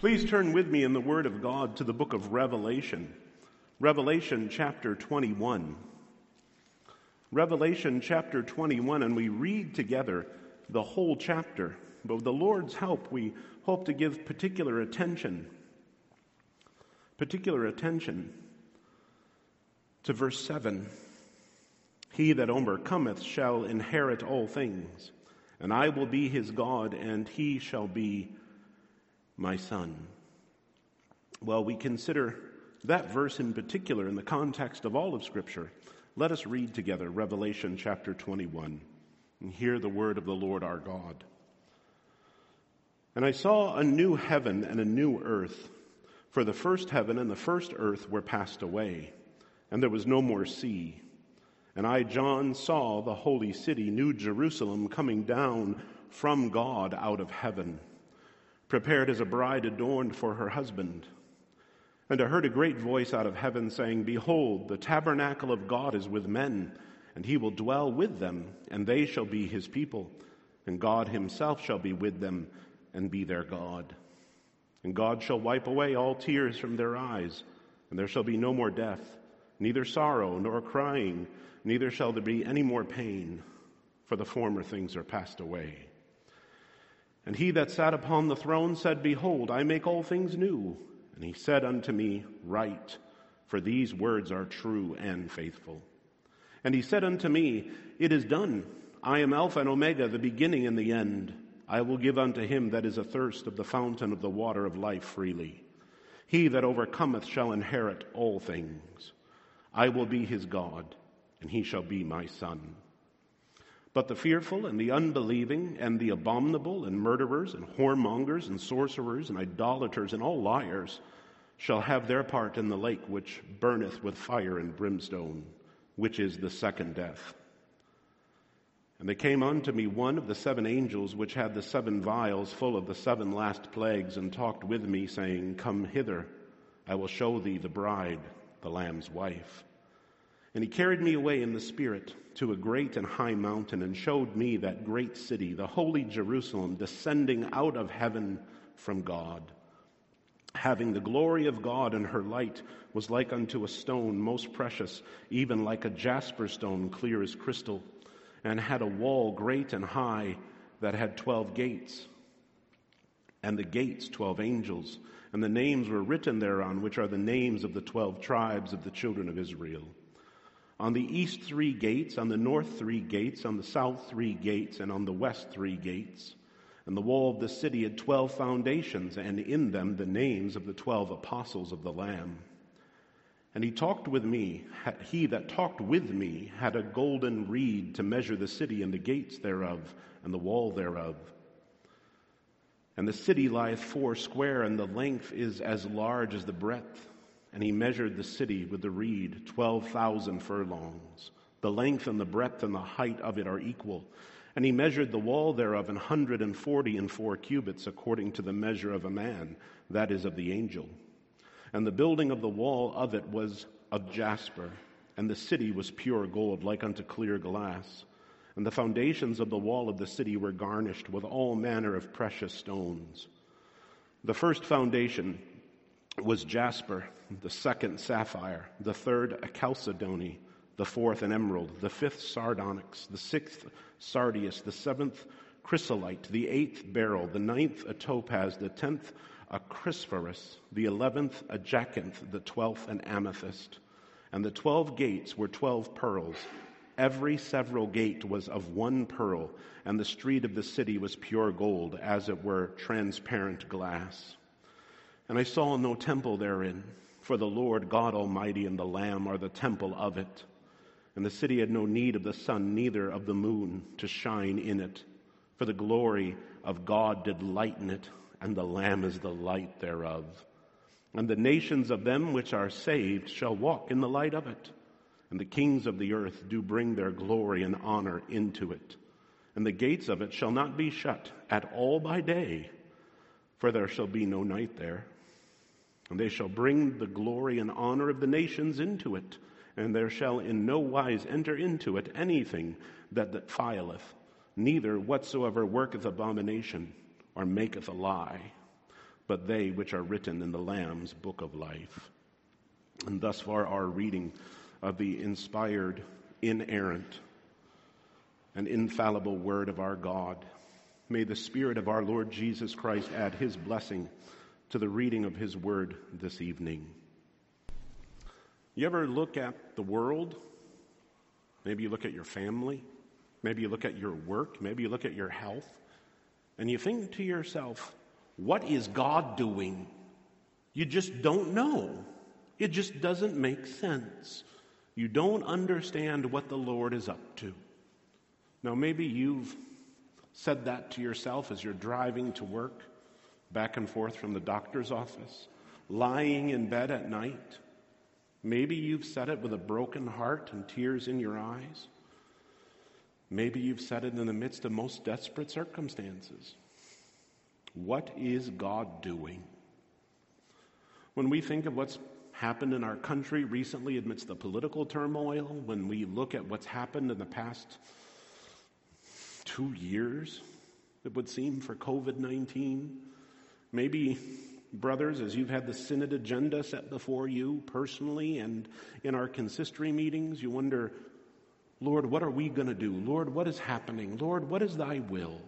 Please turn with me in the Word of God to the book of Revelation, Revelation chapter 21. Revelation chapter 21, and we read together the whole chapter. But with the Lord's help, we hope to give particular attention, particular attention to verse 7. He that overcometh shall inherit all things, and I will be his God, and he shall be my son. Well, we consider that verse in particular in the context of all of Scripture. Let us read together Revelation chapter 21 and hear the word of the Lord our God. And I saw a new heaven and a new earth, for the first heaven and the first earth were passed away, and there was no more sea. And I, John, saw the holy city, New Jerusalem, coming down from God out of heaven prepared as a bride adorned for her husband. And I heard a great voice out of heaven saying, Behold, the tabernacle of God is with men, and he will dwell with them, and they shall be his people, and God himself shall be with them and be their God. And God shall wipe away all tears from their eyes, and there shall be no more death, neither sorrow nor crying, neither shall there be any more pain, for the former things are passed away. And he that sat upon the throne said, Behold, I make all things new. And he said unto me, Write, for these words are true and faithful. And he said unto me, It is done. I am Alpha and Omega, the beginning and the end. I will give unto him that is athirst of the fountain of the water of life freely. He that overcometh shall inherit all things. I will be his God, and he shall be my son. But the fearful and the unbelieving and the abominable and murderers and whoremongers and sorcerers and idolaters and all liars shall have their part in the lake which burneth with fire and brimstone, which is the second death. And there came unto me one of the seven angels which had the seven vials full of the seven last plagues, and talked with me, saying, Come hither, I will show thee the bride, the Lamb's wife. And he carried me away in the Spirit to a great and high mountain and showed me that great city, the holy Jerusalem, descending out of heaven from God. Having the glory of God, and her light was like unto a stone most precious, even like a jasper stone, clear as crystal, and had a wall great and high that had twelve gates. And the gates, twelve angels, and the names were written thereon, which are the names of the twelve tribes of the children of Israel. On the east, three gates, on the north, three gates, on the south, three gates, and on the west, three gates. And the wall of the city had twelve foundations, and in them the names of the twelve apostles of the Lamb. And he talked with me, he that talked with me had a golden reed to measure the city and the gates thereof, and the wall thereof. And the city lieth four square, and the length is as large as the breadth. And he measured the city with the reed, 12,000 furlongs. The length and the breadth and the height of it are equal. And he measured the wall thereof an hundred and forty and four cubits, according to the measure of a man, that is, of the angel. And the building of the wall of it was of jasper, and the city was pure gold, like unto clear glass. And the foundations of the wall of the city were garnished with all manner of precious stones. The first foundation was jasper, the second sapphire, the third a chalcedony, the fourth an emerald, the fifth sardonyx, the sixth sardius, the seventh chrysolite, the eighth beryl, the ninth a topaz, the tenth a chrysoprase, the eleventh a jacinth, the twelfth an amethyst. And the twelve gates were twelve pearls. Every several gate was of one pearl, and the street of the city was pure gold, as it were transparent glass. And I saw no temple therein, for the Lord God Almighty and the Lamb are the temple of it. And the city had no need of the sun, neither of the moon to shine in it. For the glory of God did lighten it, and the Lamb is the light thereof. And the nations of them which are saved shall walk in the light of it. And the kings of the earth do bring their glory and honor into it. And the gates of it shall not be shut at all by day, for there shall be no night there. And they shall bring the glory and honor of the nations into it, and there shall in no wise enter into it anything that defileth, neither whatsoever worketh abomination or maketh a lie, but they which are written in the Lamb's book of life. And thus far, our reading of the inspired, inerrant, and infallible word of our God. May the Spirit of our Lord Jesus Christ add his blessing to the reading of his word this evening. You ever look at the world? Maybe you look at your family. Maybe you look at your work. Maybe you look at your health. And you think to yourself, what is God doing? You just don't know. It just doesn't make sense. You don't understand what the Lord is up to. Now, maybe you've said that to yourself as you're driving to work, back and forth from the doctor's office, lying in bed at night. Maybe you've said it with a broken heart and tears in your eyes. Maybe you've said it in the midst of most desperate circumstances. What is God doing? When we think of what's happened in our country recently amidst the political turmoil, when we look at what's happened in the past two years, it would seem, for COVID 19, maybe, brothers, as you've had the Synod agenda set before you personally and in our consistory meetings, you wonder, Lord, what are we going to do? Lord, what is happening? Lord, what is thy will?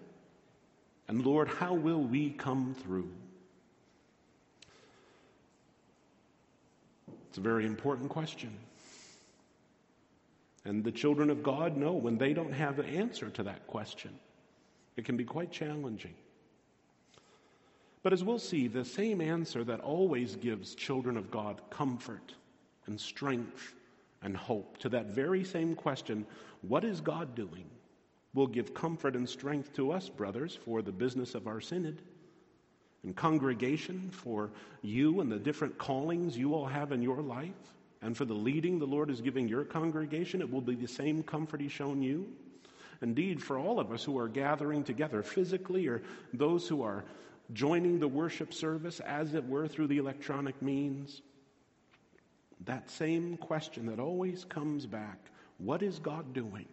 And Lord, how will we come through? It's a very important question. And the children of God know when they don't have an answer to that question, it can be quite challenging. But as we'll see, the same answer that always gives children of God comfort and strength and hope to that very same question, what is God doing? will give comfort and strength to us, brothers, for the business of our synod and congregation, for you and the different callings you all have in your life, and for the leading the Lord is giving your congregation. It will be the same comfort He's shown you. Indeed, for all of us who are gathering together physically or those who are joining the worship service, as it were, through the electronic means, that same question that always comes back what is God doing?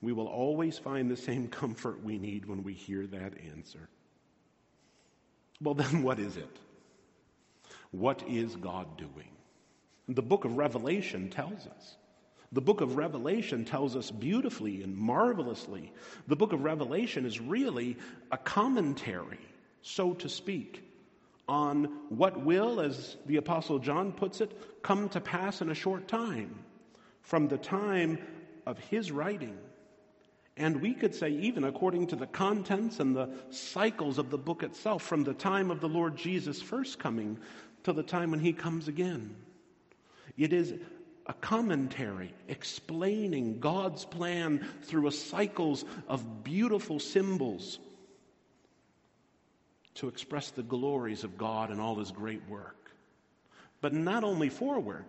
we will always find the same comfort we need when we hear that answer. Well, then, what is it? What is God doing? The book of Revelation tells us. The book of Revelation tells us beautifully and marvelously. The book of Revelation is really a commentary, so to speak, on what will, as the Apostle John puts it, come to pass in a short time. From the time of his writing and we could say, even according to the contents and the cycles of the book itself, from the time of the Lord Jesus' first coming to the time when he comes again. It is a commentary explaining God's plan through a cycles of beautiful symbols to express the glories of God and all his great work. But not only forward,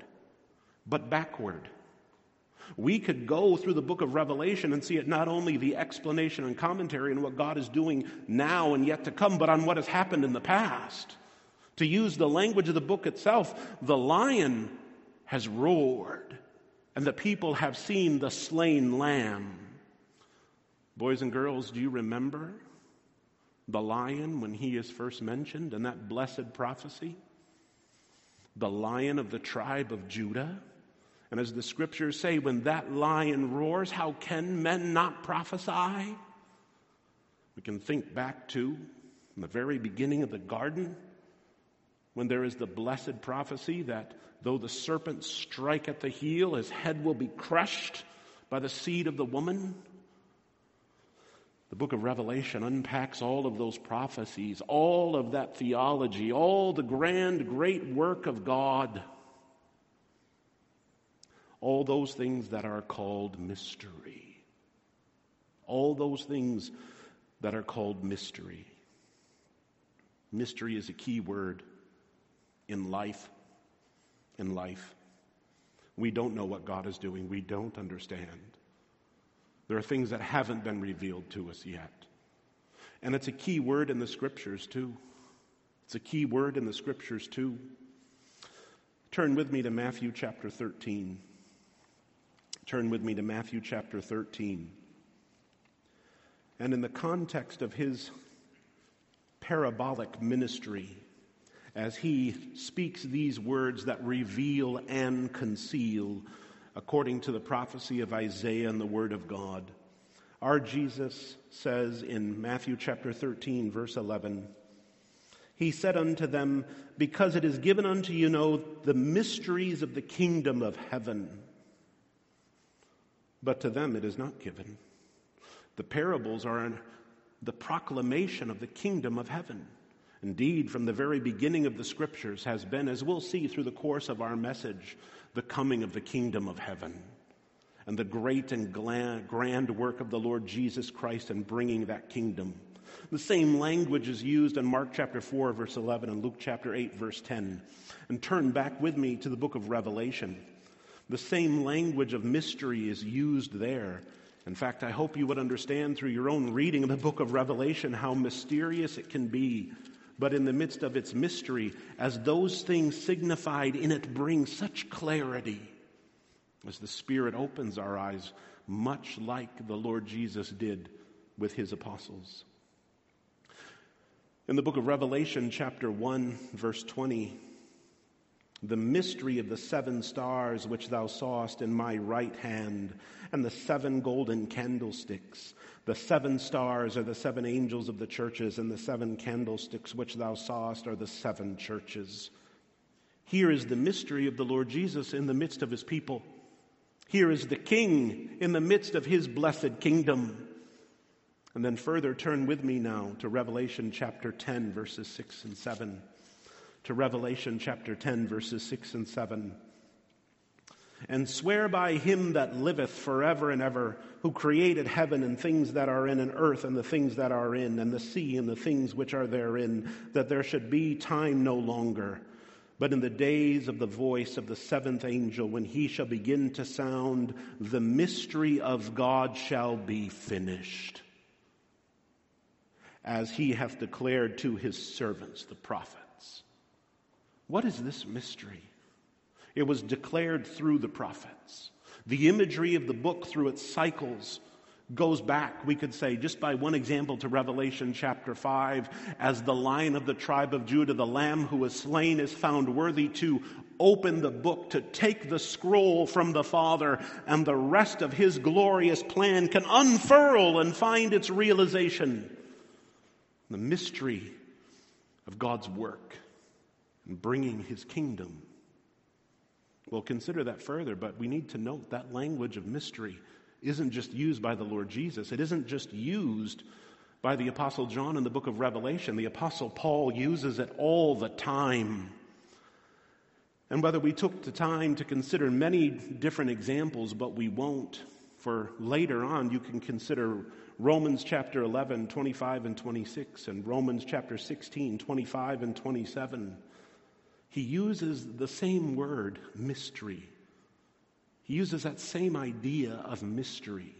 but backward. We could go through the book of Revelation and see it not only the explanation and commentary on what God is doing now and yet to come, but on what has happened in the past. To use the language of the book itself, the lion has roared, and the people have seen the slain lamb. Boys and girls, do you remember the lion when he is first mentioned in that blessed prophecy? The lion of the tribe of Judah and as the scriptures say, when that lion roars, how can men not prophesy? We can think back to the very beginning of the garden when there is the blessed prophecy that though the serpent strike at the heel, his head will be crushed by the seed of the woman. The book of Revelation unpacks all of those prophecies, all of that theology, all the grand, great work of God all those things that are called mystery. All those things that are called mystery. Mystery is a key word in life. In life. We don't know what God is doing. We don't understand. There are things that haven't been revealed to us yet. And it's a key word in the scriptures, too. It's a key word in the scriptures, too. Turn with me to Matthew chapter 13. Turn with me to Matthew chapter 13. And in the context of his parabolic ministry as he speaks these words that reveal and conceal according to the prophecy of Isaiah and the Word of God. Our Jesus says in Matthew chapter 13, verse 11, He said unto them, Because it is given unto you know the mysteries of the kingdom of heaven, but to them it is not given. The parables are the proclamation of the kingdom of heaven. Indeed, from the very beginning of the scriptures has been, as we'll see through the course of our message, the coming of the kingdom of heaven and the great and grand work of the Lord Jesus Christ in bringing that kingdom. The same language is used in Mark chapter 4, verse 11, and Luke chapter 8, verse 10. And turn back with me to the book of Revelation. The same language of mystery is used there. In fact, I hope you would understand through your own reading of the book of Revelation how mysterious it can be but in the midst of its mystery, as those things signified in it bring such clarity, as the Spirit opens our eyes, much like the Lord Jesus did with his apostles. In the book of Revelation, chapter 1, verse 20, the mystery of the seven stars which thou sawest in my right hand, and the seven golden candlesticks. The seven stars are the seven angels of the churches, and the seven candlesticks which thou sawest are the seven churches. Here is the mystery of the Lord Jesus in the midst of his people. Here is the King in the midst of his blessed kingdom. And then further, turn with me now to Revelation chapter 10, verses 6 and 7 to Revelation chapter 10, verses 6 and 7. And swear by him that liveth forever and ever, who created heaven and things that are in, and earth and the things that are in, and the sea and the things which are therein, that there should be time no longer. But in the days of the voice of the seventh angel, when he shall begin to sound, the mystery of God shall be finished, as he hath declared to his servants, the prophets. What is this mystery? It was declared through the prophets. The imagery of the book through its cycles goes back, we could say, just by one example to Revelation chapter 5, as the lion of the tribe of Judah, the lamb who was slain, is found worthy to open the book, to take the scroll from the Father, and the rest of his glorious plan can unfurl and find its realization. The mystery of God's work and bringing his kingdom. We'll consider that further, but we need to note that language of mystery isn't just used by the Lord Jesus. It isn't just used by the Apostle John in the book of Revelation. The Apostle Paul uses it all the time. And whether we took the time to consider many different examples, but we won't, for later on you can consider Romans chapter 11, 25 and 26, and Romans chapter 16, 25 and 27 he uses the same word, mystery. He uses that same idea of mystery.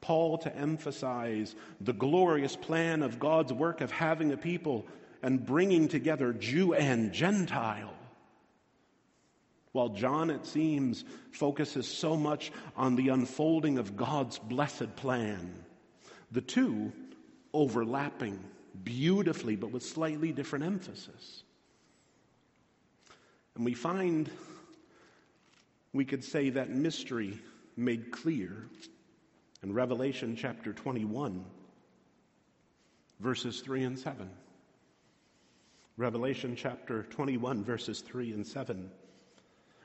Paul to emphasize the glorious plan of God's work of having a people and bringing together Jew and Gentile. While John, it seems, focuses so much on the unfolding of God's blessed plan, the two overlapping beautifully but with slightly different emphasis. And we find, we could say, that mystery made clear in Revelation chapter 21, verses 3 and 7. Revelation chapter 21, verses 3 and 7.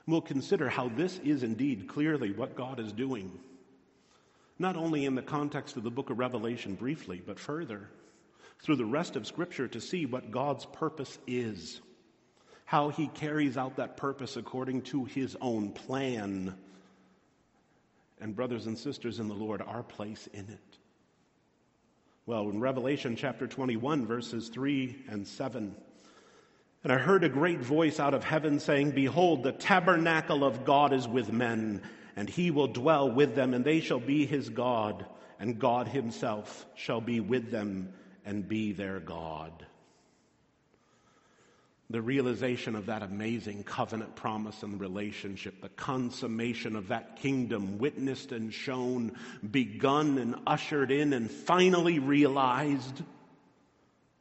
We'll consider how this is indeed clearly what God is doing, not only in the context of the book of Revelation briefly, but further through the rest of Scripture to see what God's purpose is how he carries out that purpose according to his own plan. And, brothers and sisters in the Lord, our place in it. Well, in Revelation chapter 21, verses 3 and 7, and I heard a great voice out of heaven saying, Behold, the tabernacle of God is with men, and he will dwell with them, and they shall be his God, and God himself shall be with them and be their God the realization of that amazing covenant promise and relationship, the consummation of that kingdom witnessed and shown, begun and ushered in and finally realized.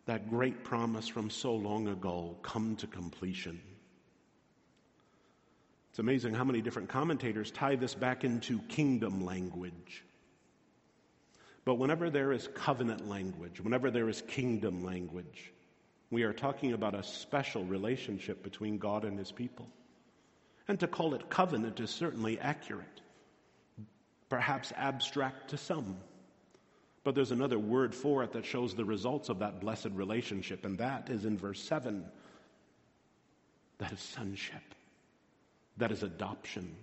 that great promise from so long ago come to completion. It's amazing how many different commentators tie this back into kingdom language. But whenever there is covenant language, whenever there is kingdom language, we are talking about a special relationship between God and his people. And to call it covenant is certainly accurate, perhaps abstract to some. But there's another word for it that shows the results of that blessed relationship, and that is in verse 7. That is sonship, that is adoption.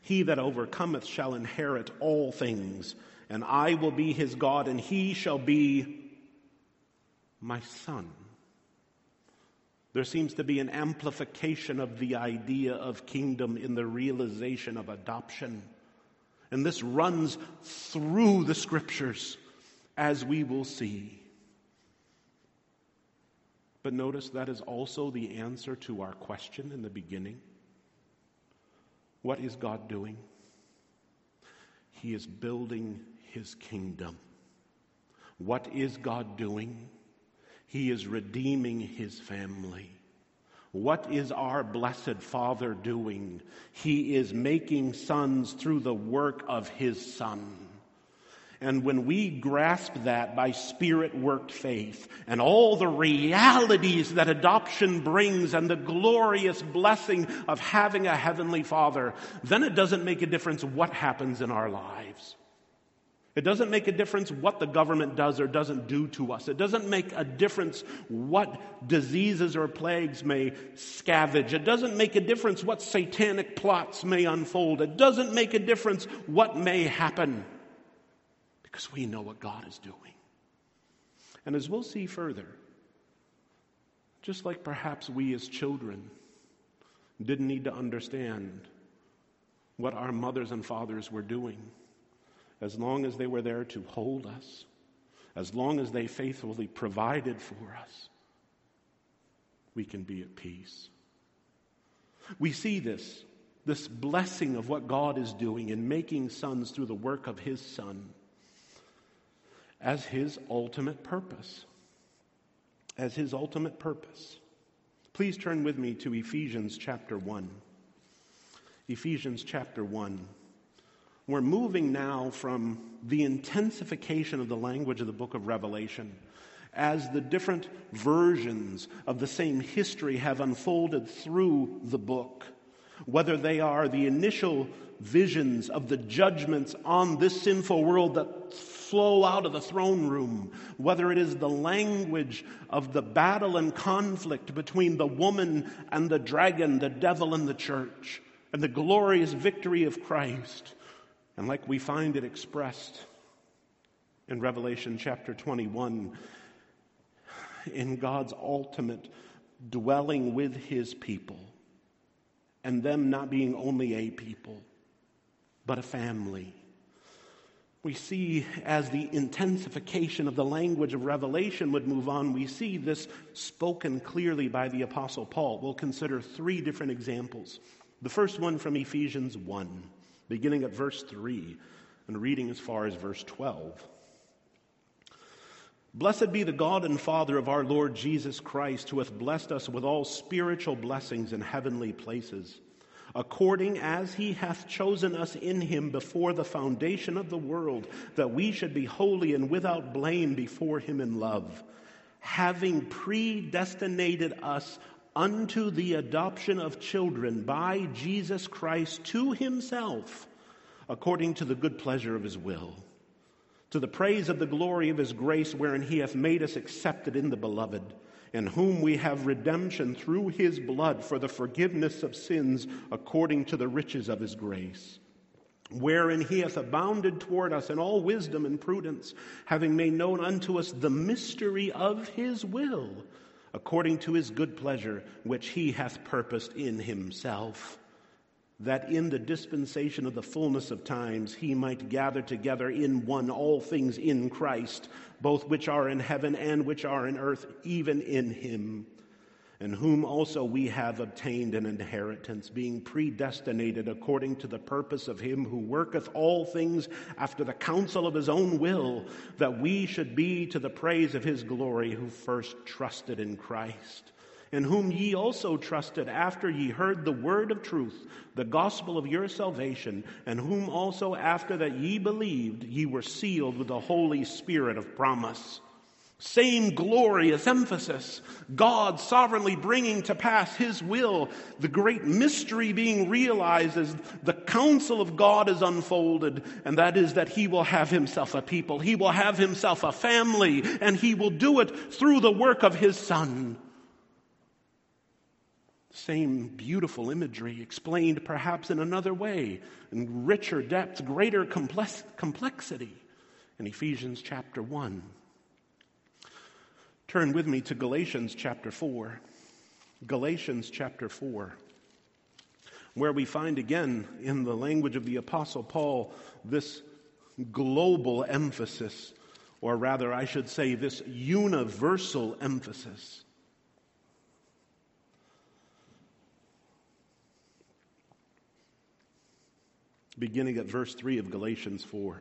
He that overcometh shall inherit all things, and I will be his God, and he shall be my son. There seems to be an amplification of the idea of kingdom in the realization of adoption. And this runs through the scriptures, as we will see. But notice that is also the answer to our question in the beginning. What is God doing? He is building his kingdom. What is God doing? He is redeeming his family. What is our blessed Father doing? He is making sons through the work of his Son. And when we grasp that by spirit worked faith and all the realities that adoption brings and the glorious blessing of having a heavenly father, then it doesn't make a difference what happens in our lives. It doesn't make a difference what the government does or doesn't do to us. It doesn't make a difference what diseases or plagues may scavenge. It doesn't make a difference what satanic plots may unfold. It doesn't make a difference what may happen because we know what God is doing. And as we'll see further, just like perhaps we as children didn't need to understand what our mothers and fathers were doing as long as they were there to hold us, as long as they faithfully provided for us, we can be at peace. We see this, this blessing of what God is doing in making sons through the work of His Son as His ultimate purpose. As His ultimate purpose. Please turn with me to Ephesians chapter 1. Ephesians chapter 1. We're moving now from the intensification of the language of the book of Revelation as the different versions of the same history have unfolded through the book, whether they are the initial visions of the judgments on this sinful world that flow out of the throne room, whether it is the language of the battle and conflict between the woman and the dragon, the devil and the church, and the glorious victory of Christ and like we find it expressed in Revelation chapter 21, in God's ultimate dwelling with his people, and them not being only a people, but a family. We see as the intensification of the language of Revelation would move on, we see this spoken clearly by the Apostle Paul. We'll consider three different examples. The first one from Ephesians 1 beginning at verse 3 and reading as far as verse 12. Blessed be the God and Father of our Lord Jesus Christ, who hath blessed us with all spiritual blessings in heavenly places, according as he hath chosen us in him before the foundation of the world, that we should be holy and without blame before him in love, having predestinated us unto the adoption of children by Jesus Christ to himself, according to the good pleasure of his will, to the praise of the glory of his grace, wherein he hath made us accepted in the beloved, in whom we have redemption through his blood for the forgiveness of sins, according to the riches of his grace. Wherein he hath abounded toward us in all wisdom and prudence, having made known unto us the mystery of his will according to his good pleasure, which he hath purposed in himself, that in the dispensation of the fullness of times he might gather together in one all things in Christ, both which are in heaven and which are in earth, even in him in whom also we have obtained an inheritance, being predestinated according to the purpose of him who worketh all things after the counsel of his own will, that we should be to the praise of his glory, who first trusted in Christ. In whom ye also trusted after ye heard the word of truth, the gospel of your salvation, and whom also after that ye believed, ye were sealed with the Holy Spirit of promise same glorious emphasis. God sovereignly bringing to pass His will, the great mystery being realized as the counsel of God is unfolded, and that is that He will have Himself a people, He will have Himself a family, and He will do it through the work of His Son. Same beautiful imagery explained perhaps in another way, in richer depth, greater complex- complexity in Ephesians chapter 1. Turn with me to Galatians chapter 4. Galatians chapter 4, where we find again in the language of the Apostle Paul this global emphasis, or rather, I should say, this universal emphasis. Beginning at verse 3 of Galatians 4.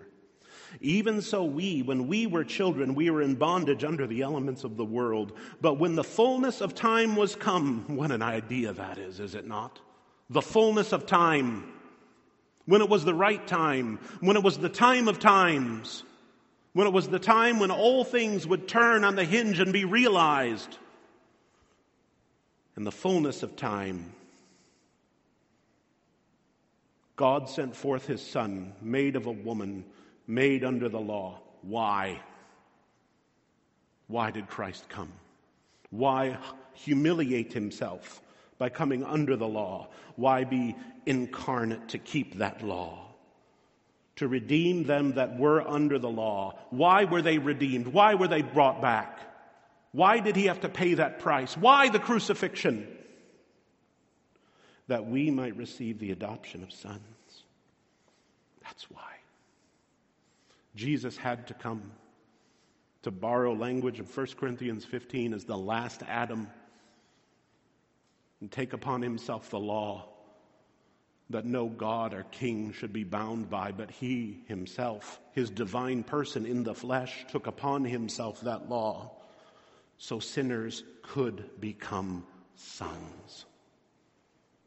Even so, we, when we were children, we were in bondage under the elements of the world. But when the fullness of time was come, what an idea that is, is it not? The fullness of time. When it was the right time. When it was the time of times. When it was the time when all things would turn on the hinge and be realized. In the fullness of time, God sent forth his Son, made of a woman made under the law. Why? Why did Christ come? Why humiliate himself by coming under the law? Why be incarnate to keep that law? To redeem them that were under the law. Why were they redeemed? Why were they brought back? Why did he have to pay that price? Why the crucifixion? That we might receive the adoption of sons. That's why. Jesus had to come. To borrow language of 1 Corinthians 15 as the last Adam and take upon himself the law that no God or king should be bound by, but he himself, his divine person in the flesh, took upon himself that law so sinners could become sons.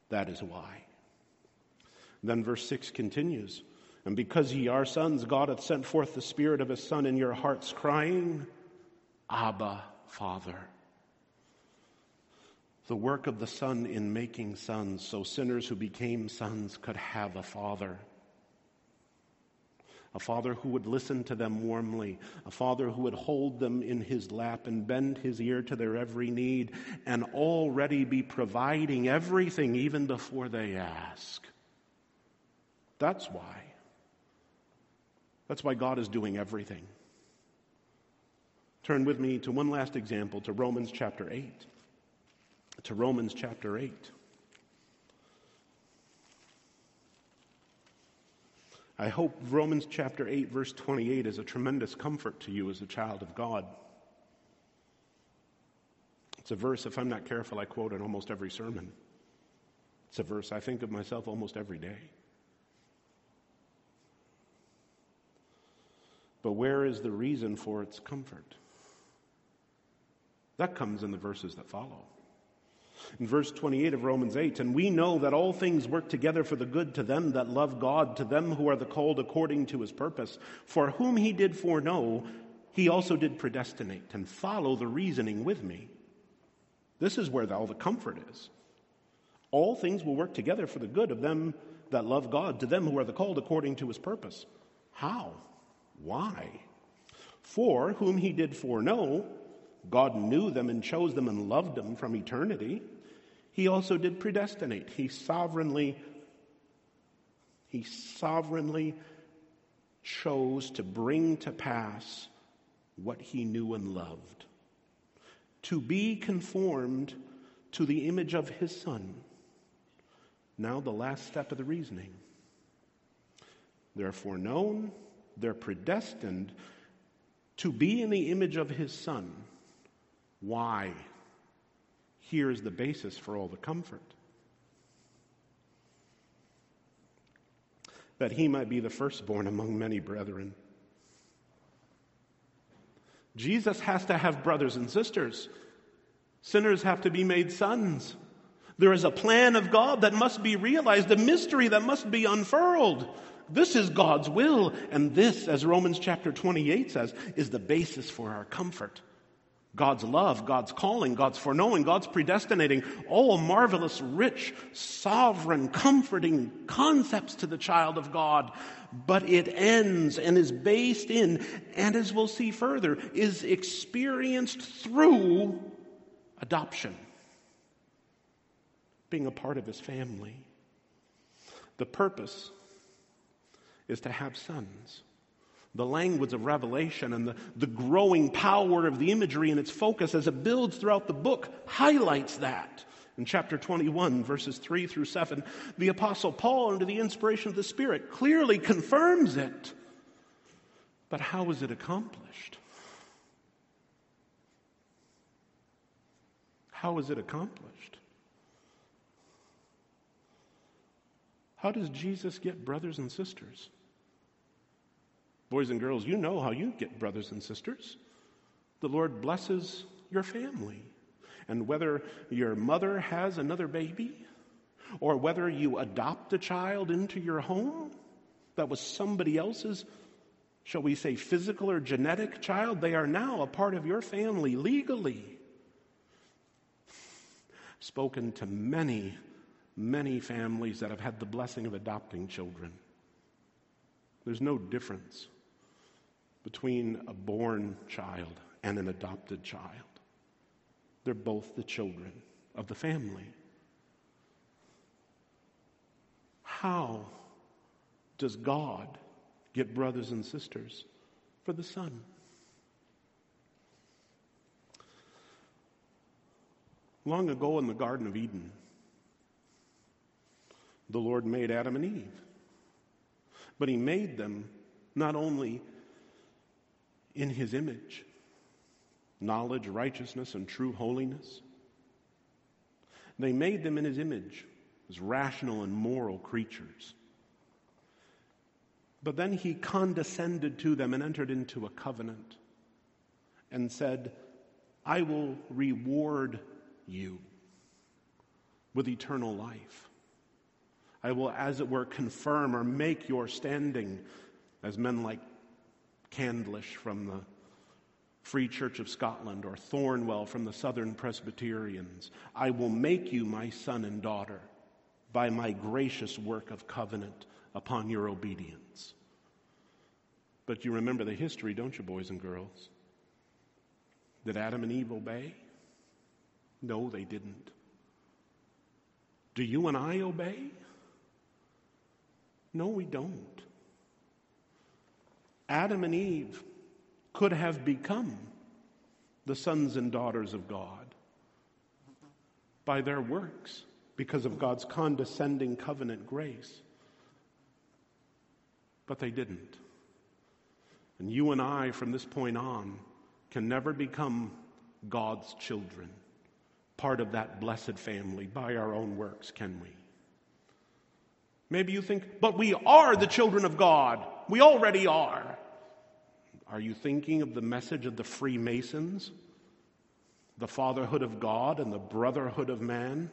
That is why. Then verse 6 continues and because ye are sons, God hath sent forth the Spirit of His Son in your hearts, crying, Abba, Father. The work of the Son in making sons, so sinners who became sons could have a father. A father who would listen to them warmly, a father who would hold them in his lap and bend his ear to their every need, and already be providing everything even before they ask. That's why. That's why God is doing everything. Turn with me to one last example, to Romans chapter 8. To Romans chapter 8. I hope Romans chapter 8, verse 28 is a tremendous comfort to you as a child of God. It's a verse, if I'm not careful, I quote in almost every sermon. It's a verse I think of myself almost every day. But where is the reason for its comfort? That comes in the verses that follow. In verse 28 of Romans 8, and we know that all things work together for the good to them that love God, to them who are the called according to his purpose. For whom he did foreknow, he also did predestinate. And follow the reasoning with me. This is where all the comfort is. All things will work together for the good of them that love God, to them who are the called according to his purpose. How? Why? For whom he did foreknow, God knew them and chose them and loved them from eternity. He also did predestinate. He sovereignly, he sovereignly chose to bring to pass what he knew and loved. To be conformed to the image of his son. Now, the last step of the reasoning. Therefore, known they're predestined to be in the image of his son. Why? here is the basis for all the comfort. That he might be the firstborn among many brethren. Jesus has to have brothers and sisters. Sinners have to be made sons. There is a plan of God that must be realized, a mystery that must be unfurled. This is God's will, and this, as Romans chapter 28 says, is the basis for our comfort. God's love, God's calling, God's foreknowing, God's predestinating, all marvelous, rich, sovereign, comforting concepts to the child of God. But it ends and is based in, and as we'll see further, is experienced through adoption, being a part of his family. The purpose is to have sons. The language of Revelation and the, the growing power of the imagery and its focus as it builds throughout the book highlights that. In chapter 21, verses 3 through 7, the Apostle Paul, under the inspiration of the Spirit, clearly confirms it. But how is it accomplished? How is it accomplished? How does Jesus get brothers and sisters? Boys and girls, you know how you get brothers and sisters. The Lord blesses your family. And whether your mother has another baby, or whether you adopt a child into your home that was somebody else's, shall we say, physical or genetic child, they are now a part of your family legally. Spoken to many, many families that have had the blessing of adopting children. There's no difference between a born child and an adopted child. They're both the children of the family. How does God get brothers and sisters for the Son? Long ago in the Garden of Eden, the Lord made Adam and Eve. But He made them not only in his image knowledge, righteousness, and true holiness. They made them in his image as rational and moral creatures. But then he condescended to them and entered into a covenant and said, I will reward you with eternal life. I will, as it were, confirm or make your standing as men like Candlish from the Free Church of Scotland or Thornwell from the Southern Presbyterians. I will make you my son and daughter by my gracious work of covenant upon your obedience. But you remember the history, don't you, boys and girls? Did Adam and Eve obey? No, they didn't. Do you and I obey? No, we don't. Adam and Eve could have become the sons and daughters of God by their works because of God's condescending covenant grace. But they didn't. And you and I, from this point on, can never become God's children, part of that blessed family by our own works, can we? Maybe you think, but we are the children of God. We already are. Are you thinking of the message of the Freemasons? The fatherhood of God and the brotherhood of man?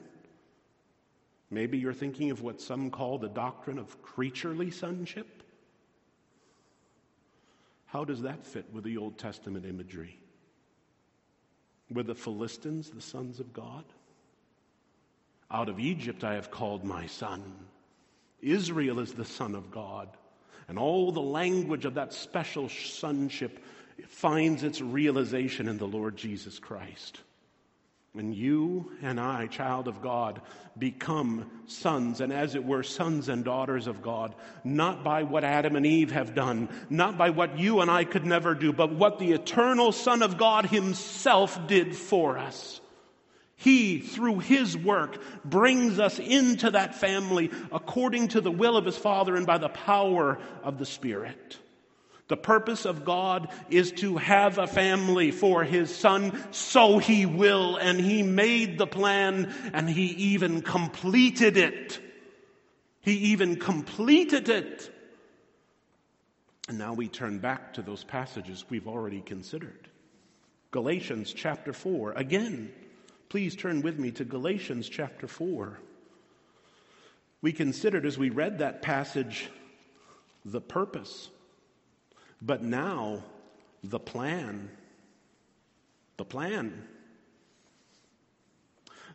Maybe you're thinking of what some call the doctrine of creaturely sonship? How does that fit with the Old Testament imagery? Were the Philistines the sons of God? Out of Egypt I have called my son. Israel is the Son of God. And all the language of that special sonship finds its realization in the Lord Jesus Christ. When you and I, child of God, become sons and, as it were, sons and daughters of God, not by what Adam and Eve have done, not by what you and I could never do, but what the eternal Son of God Himself did for us. He, through His work, brings us into that family according to the will of His Father and by the power of the Spirit. The purpose of God is to have a family for his son, so he will, and he made the plan and he even completed it. He even completed it. And now we turn back to those passages we've already considered. Galatians chapter 4. Again, please turn with me to Galatians chapter 4. We considered as we read that passage the purpose, but now the plan. The plan.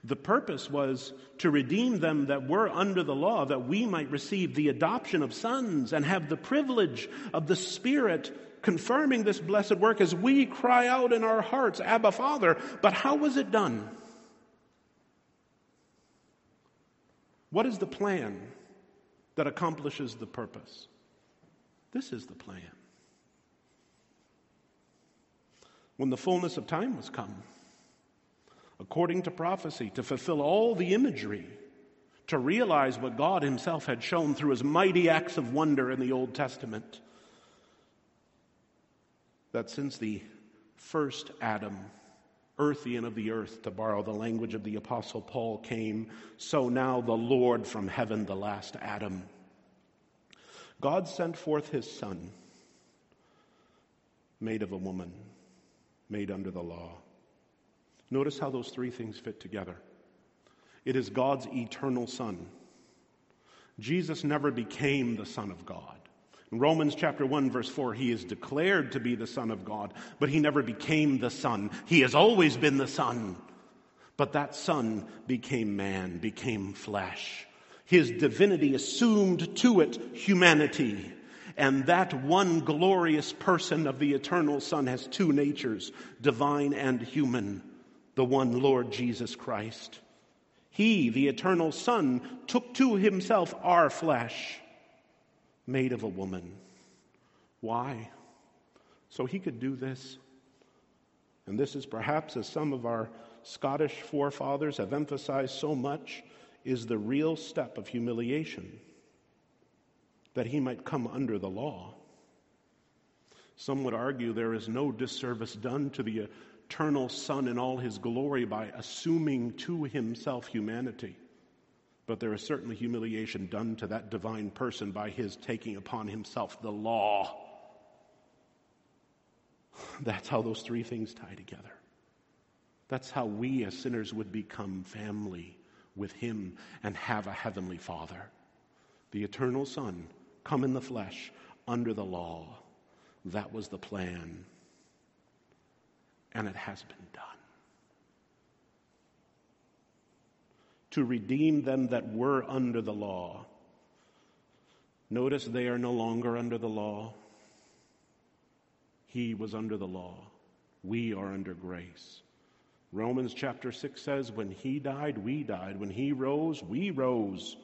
The purpose was to redeem them that were under the law, that we might receive the adoption of sons and have the privilege of the Spirit confirming this blessed work as we cry out in our hearts, Abba, Father. But how was it done? What is the plan that accomplishes the purpose? This is the plan. When the fullness of time was come, according to prophecy, to fulfill all the imagery, to realize what God Himself had shown through His mighty acts of wonder in the Old Testament, that since the first Adam, earthian of the earth, to borrow the language of the Apostle Paul, came, so now the Lord from heaven, the last Adam. God sent forth his Son, made of a woman, made under the law. Notice how those three things fit together. It is God's eternal Son. Jesus never became the Son of God. In Romans chapter 1 verse 4, he is declared to be the Son of God, but he never became the Son. He has always been the Son. But that Son became man, became flesh. His divinity assumed to it humanity. And that one glorious person of the eternal Son has two natures, divine and human, the one Lord Jesus Christ. He, the eternal Son, took to himself our flesh made of a woman. Why? So he could do this. And this is perhaps, as some of our Scottish forefathers have emphasized so much, is the real step of humiliation that he might come under the law. Some would argue there is no disservice done to the eternal Son in all his glory by assuming to himself humanity. But there is certainly humiliation done to that divine person by his taking upon himself the law. That's how those three things tie together. That's how we as sinners would become family with him and have a heavenly Father. The eternal Son, come in the flesh under the law. That was the plan. And it has been done. To redeem them that were under the law. Notice they are no longer under the law. He was under the law. We are under grace. Romans chapter 6 says, When he died, we died. When he rose, we rose.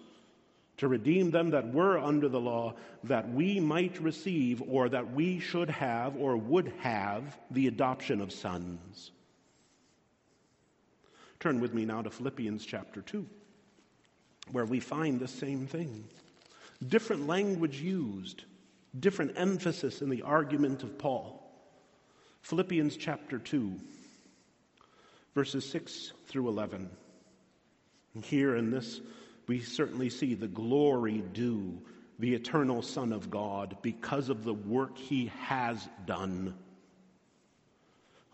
To redeem them that were under the law, that we might receive, or that we should have, or would have, the adoption of sons. Turn with me now to Philippians chapter 2, where we find the same thing. Different language used, different emphasis in the argument of Paul. Philippians chapter 2, verses 6 through 11. And here in this, we certainly see the glory due the eternal Son of God because of the work he has done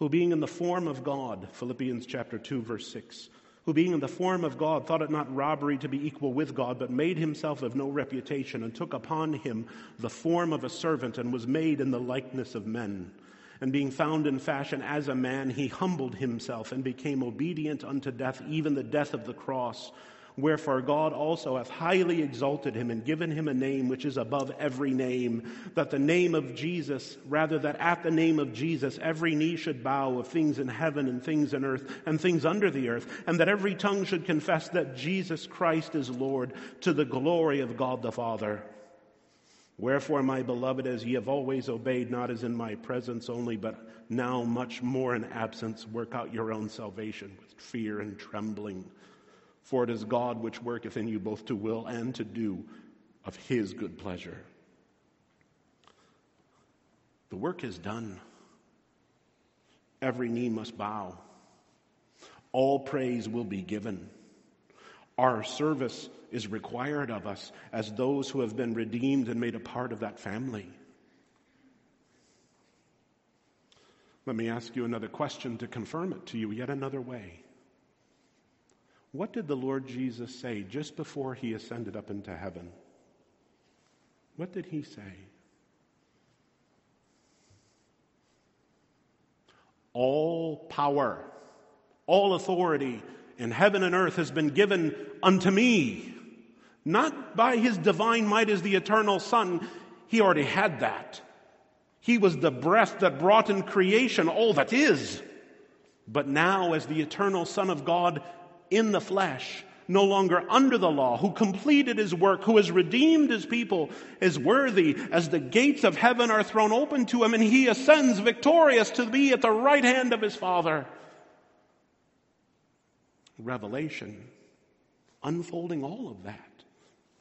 who being in the form of God, Philippians chapter 2 verse 6, who being in the form of God thought it not robbery to be equal with God, but made himself of no reputation and took upon him the form of a servant and was made in the likeness of men. And being found in fashion as a man, he humbled himself and became obedient unto death, even the death of the cross. Wherefore God also hath highly exalted him and given him a name which is above every name, that the name of Jesus, rather that at the name of Jesus every knee should bow of things in heaven and things in earth and things under the earth, and that every tongue should confess that Jesus Christ is Lord to the glory of God the Father. Wherefore, my beloved, as ye have always obeyed, not as in my presence only, but now much more in absence, work out your own salvation with fear and trembling. For it is God which worketh in you both to will and to do of his good pleasure. The work is done. Every knee must bow. All praise will be given. Our service is required of us as those who have been redeemed and made a part of that family. Let me ask you another question to confirm it to you yet another way. What did the Lord Jesus say just before he ascended up into heaven? What did he say? All power, all authority in heaven and earth has been given unto me. Not by his divine might as the eternal Son. He already had that. He was the breath that brought in creation all that is. But now, as the eternal Son of God in the flesh, no longer under the law, who completed his work, who has redeemed his people, is worthy as the gates of heaven are thrown open to him and he ascends victorious to be at the right hand of his Father. Revelation, unfolding all of that,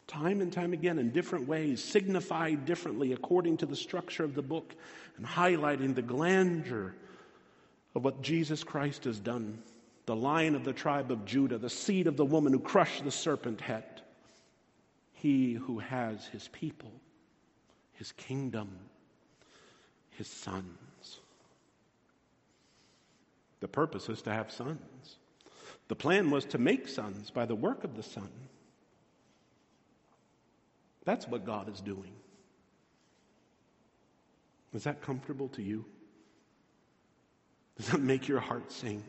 time and time again in different ways, signified differently according to the structure of the book, and highlighting the grandeur of what Jesus Christ has done the lion of the tribe of Judah, the seed of the woman who crushed the serpent head, he who has his people, his kingdom, his sons. The purpose is to have sons. The plan was to make sons by the work of the Son. That's what God is doing. Is that comfortable to you? Does that make your heart sing?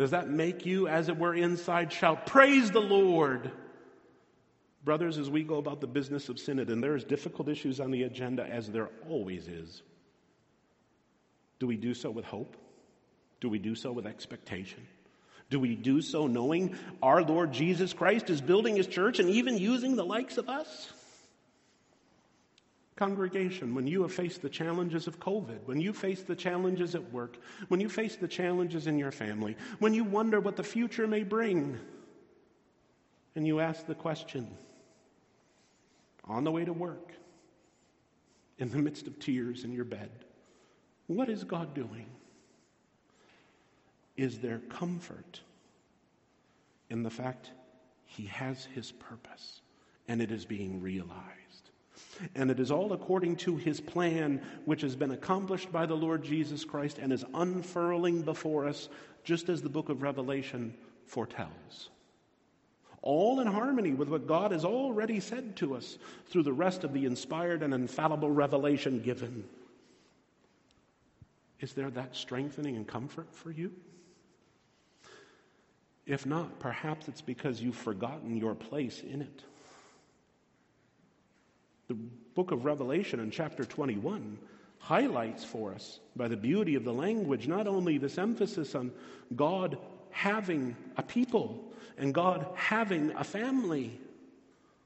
Does that make you, as it were, inside shout, Praise the Lord? Brothers, as we go about the business of synod, and there's difficult issues on the agenda, as there always is, do we do so with hope? Do we do so with expectation? Do we do so knowing our Lord Jesus Christ is building his church and even using the likes of us? Congregation, when you have faced the challenges of COVID, when you face the challenges at work, when you face the challenges in your family, when you wonder what the future may bring, and you ask the question on the way to work, in the midst of tears in your bed, what is God doing? Is there comfort in the fact He has His purpose and it is being realized? And it is all according to his plan, which has been accomplished by the Lord Jesus Christ and is unfurling before us, just as the book of Revelation foretells. All in harmony with what God has already said to us through the rest of the inspired and infallible revelation given. Is there that strengthening and comfort for you? If not, perhaps it's because you've forgotten your place in it. The book of Revelation in chapter 21 highlights for us, by the beauty of the language, not only this emphasis on God having a people and God having a family,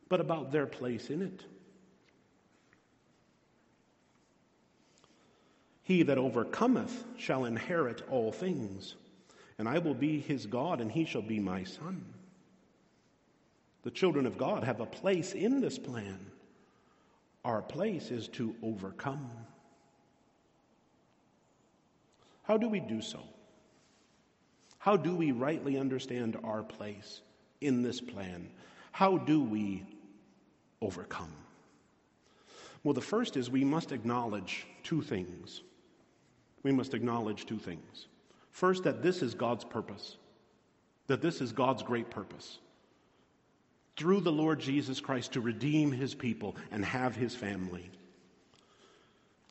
but about their place in it. He that overcometh shall inherit all things, and I will be his God, and he shall be my son. The children of God have a place in this plan. Our place is to overcome. How do we do so? How do we rightly understand our place in this plan? How do we overcome? Well, the first is we must acknowledge two things. We must acknowledge two things. First, that this is God's purpose, that this is God's great purpose through the Lord Jesus Christ to redeem his people and have his family.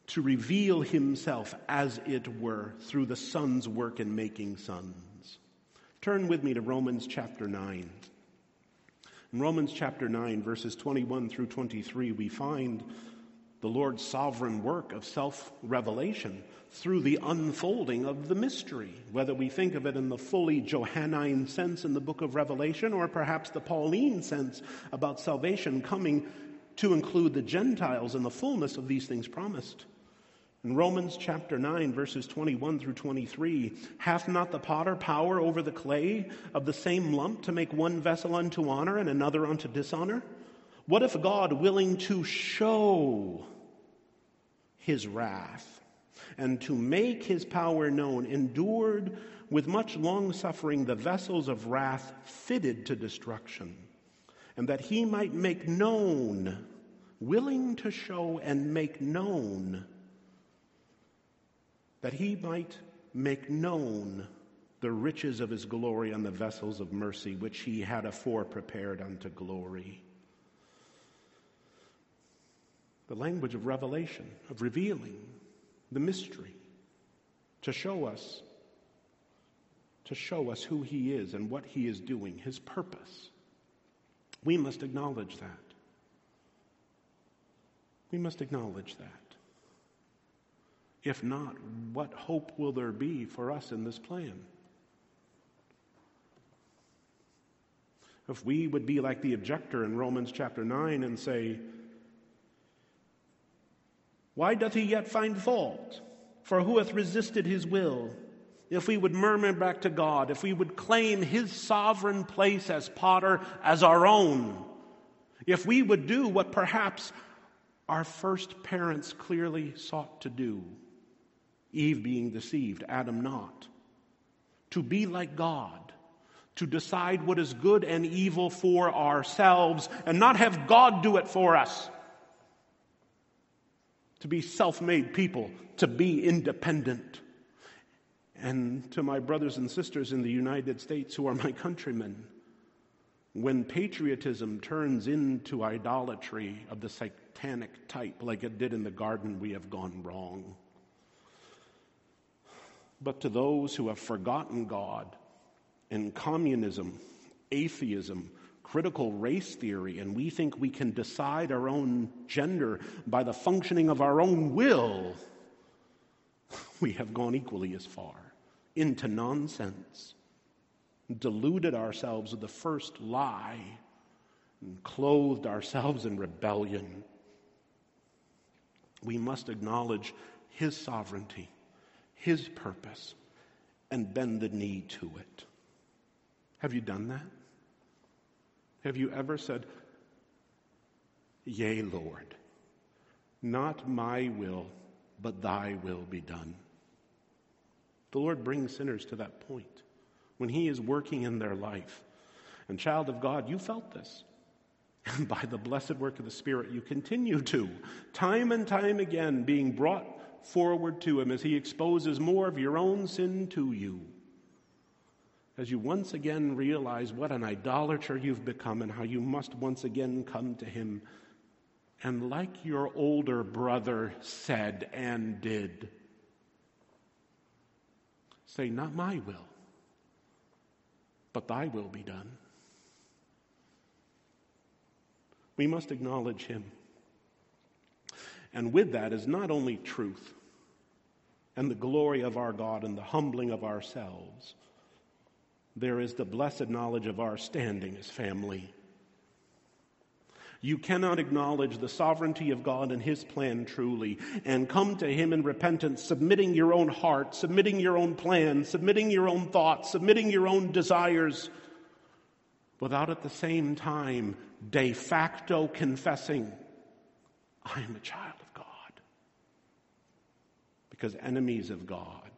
To reveal himself, as it were, through the Son's work in making sons. Turn with me to Romans chapter 9. In Romans chapter 9, verses 21 through 23, we find the Lord's sovereign work of self revelation through the unfolding of the mystery, whether we think of it in the fully Johannine sense in the book of Revelation or perhaps the Pauline sense about salvation coming to include the Gentiles in the fullness of these things promised. In Romans chapter 9, verses 21 through 23, hath not the potter power over the clay of the same lump to make one vessel unto honor and another unto dishonor? What if God, willing to show his wrath, and to make his power known, endured with much long suffering the vessels of wrath fitted to destruction, and that he might make known, willing to show and make known, that he might make known the riches of his glory on the vessels of mercy which he had afore prepared unto glory. The language of revelation, of revealing the mystery, to show us, to show us who he is and what he is doing, his purpose. We must acknowledge that. We must acknowledge that. If not, what hope will there be for us in this plan? If we would be like the objector in Romans chapter 9 and say, Why doth he yet find fault? For who hath resisted his will? If we would murmur back to God, if we would claim his sovereign place as potter as our own, if we would do what perhaps our first parents clearly sought to do, Eve being deceived, Adam not, to be like God, to decide what is good and evil for ourselves and not have God do it for us. To be self made people, to be independent. And to my brothers and sisters in the United States who are my countrymen, when patriotism turns into idolatry of the satanic type, like it did in the garden, we have gone wrong. But to those who have forgotten God, and communism, atheism, critical race theory, and we think we can decide our own gender by the functioning of our own will, we have gone equally as far into nonsense, deluded ourselves with the first lie, and clothed ourselves in rebellion. We must acknowledge His sovereignty, His purpose, and bend the knee to it. Have you done that? Have you ever said, Yea, Lord, not my will, but thy will be done? The Lord brings sinners to that point when He is working in their life. And, child of God, you felt this. And by the blessed work of the Spirit, you continue to, time and time again, being brought forward to Him as He exposes more of your own sin to you as you once again realize what an idolater you've become and how you must once again come to Him. And like your older brother said and did, say, Not my will, but thy will be done. We must acknowledge Him. And with that is not only truth and the glory of our God and the humbling of ourselves there is the blessed knowledge of our standing as family. You cannot acknowledge the sovereignty of God and His plan truly and come to Him in repentance, submitting your own heart, submitting your own plans, submitting your own thoughts, submitting your own desires, without at the same time de facto confessing, I am a child of God. Because enemies of God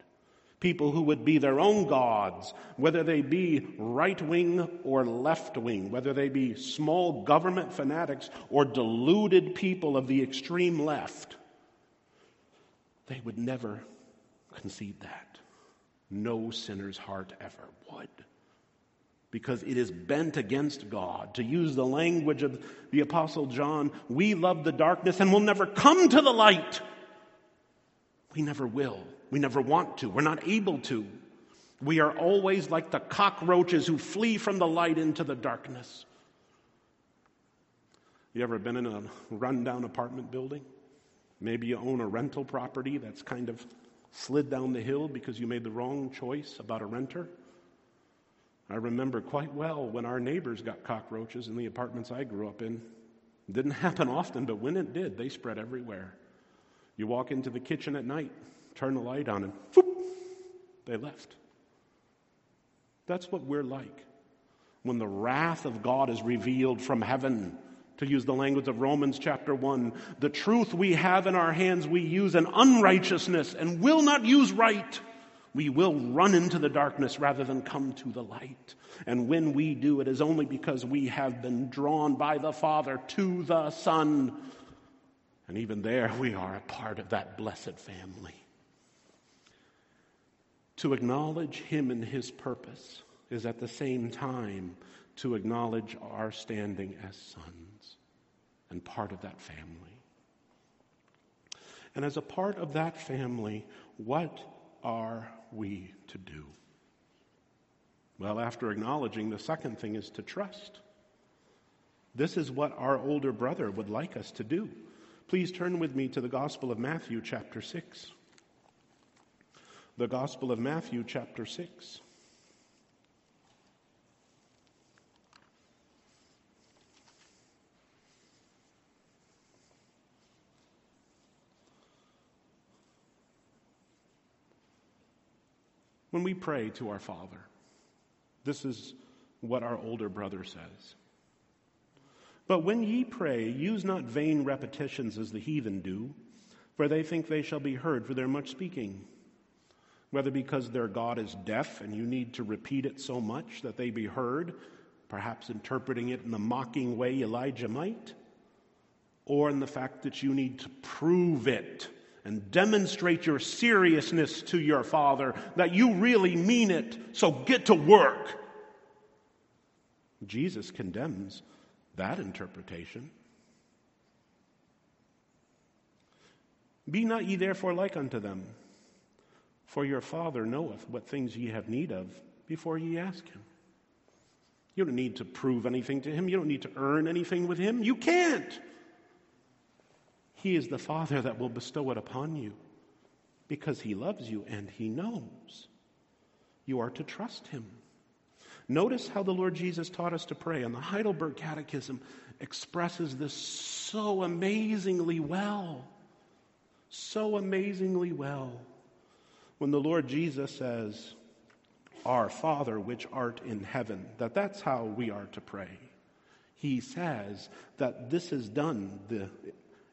people who would be their own gods, whether they be right wing or left wing, whether they be small government fanatics or deluded people of the extreme left. They would never concede that. No sinner's heart ever would. Because it is bent against God. To use the language of the Apostle John, we love the darkness and will never come to the light. We never will. We never want to. We're not able to. We are always like the cockroaches who flee from the light into the darkness. You ever been in a rundown apartment building? Maybe you own a rental property that's kind of slid down the hill because you made the wrong choice about a renter. I remember quite well when our neighbors got cockroaches in the apartments I grew up in. It didn't happen often, but when it did, they spread everywhere. You walk into the kitchen at night, turn the light on, and whoop, they left. That's what we're like. When the wrath of God is revealed from heaven, To use the language of Romans chapter 1, the truth we have in our hands we use in unrighteousness and will not use right. We will run into the darkness rather than come to the light. And when we do, it is only because we have been drawn by the Father to the Son. And even there, we are a part of that blessed family. To acknowledge Him and His purpose is at the same time to acknowledge our standing as sons and part of that family. And as a part of that family, what are we to do? Well, after acknowledging, the second thing is to trust. This is what our older brother would like us to do. Please turn with me to the Gospel of Matthew, chapter 6. The Gospel of Matthew, chapter 6. When we pray to our Father, this is what our older brother says. But when ye pray, use not vain repetitions as the heathen do, for they think they shall be heard for their much speaking. Whether because their God is deaf and you need to repeat it so much that they be heard, perhaps interpreting it in the mocking way Elijah might, or in the fact that you need to prove it and demonstrate your seriousness to your Father, that you really mean it, so get to work. Jesus condemns that interpretation. Be not ye therefore like unto them, for your Father knoweth what things ye have need of before ye ask him. You don't need to prove anything to him. You don't need to earn anything with him. You can't. He is the Father that will bestow it upon you because He loves you and He knows. You are to trust Him. Notice how the Lord Jesus taught us to pray, and the Heidelberg Catechism expresses this so amazingly well. So amazingly well. When the Lord Jesus says, Our Father which art in heaven, that that's how we are to pray. He says that this is done, the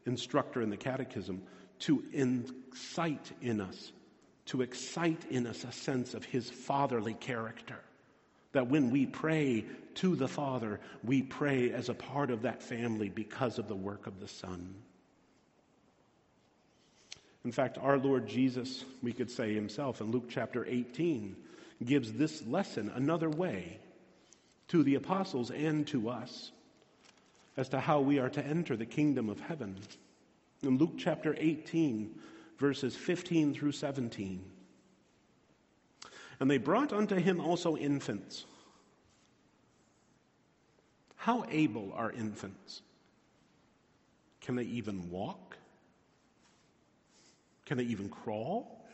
instructor in the catechism to incite in us, to excite in us a sense of his fatherly character. That when we pray to the Father, we pray as a part of that family because of the work of the Son. In fact, our Lord Jesus, we could say himself in Luke chapter 18, gives this lesson another way to the apostles and to us as to how we are to enter the kingdom of heaven. In Luke chapter 18, verses 15 through 17. And they brought unto him also infants. How able are infants? Can they even walk? Can they even crawl?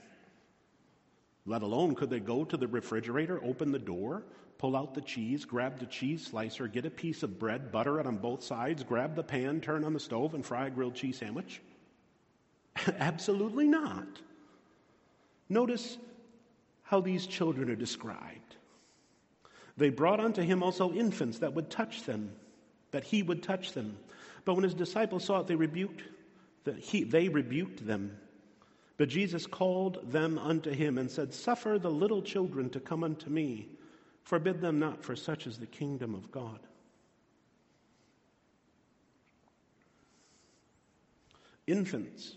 Let alone could they go to the refrigerator, open the door, pull out the cheese, grab the cheese slicer, get a piece of bread, butter it on both sides, grab the pan, turn on the stove, and fry a grilled cheese sandwich? Absolutely not. Notice how these children are described. They brought unto him also infants that would touch them, that he would touch them. But when his disciples saw it, they rebuked that he, they rebuked them. But Jesus called them unto him and said, Suffer the little children to come unto me Forbid them not, for such is the kingdom of God. Infants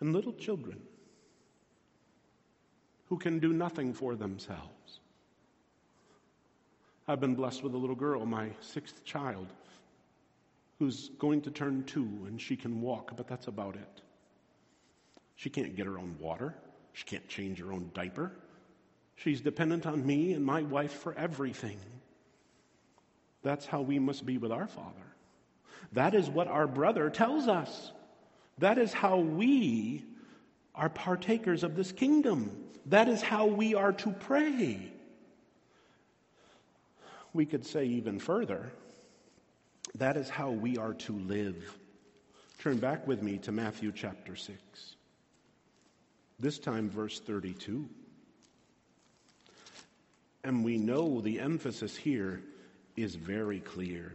and little children who can do nothing for themselves. I've been blessed with a little girl, my sixth child, who's going to turn two and she can walk, but that's about it. She can't get her own water, she can't change her own diaper. She's dependent on me and my wife for everything. That's how we must be with our Father. That is what our brother tells us. That is how we are partakers of this kingdom. That is how we are to pray. We could say even further, that is how we are to live. Turn back with me to Matthew chapter 6. This time, verse 32. And we know the emphasis here is very clear.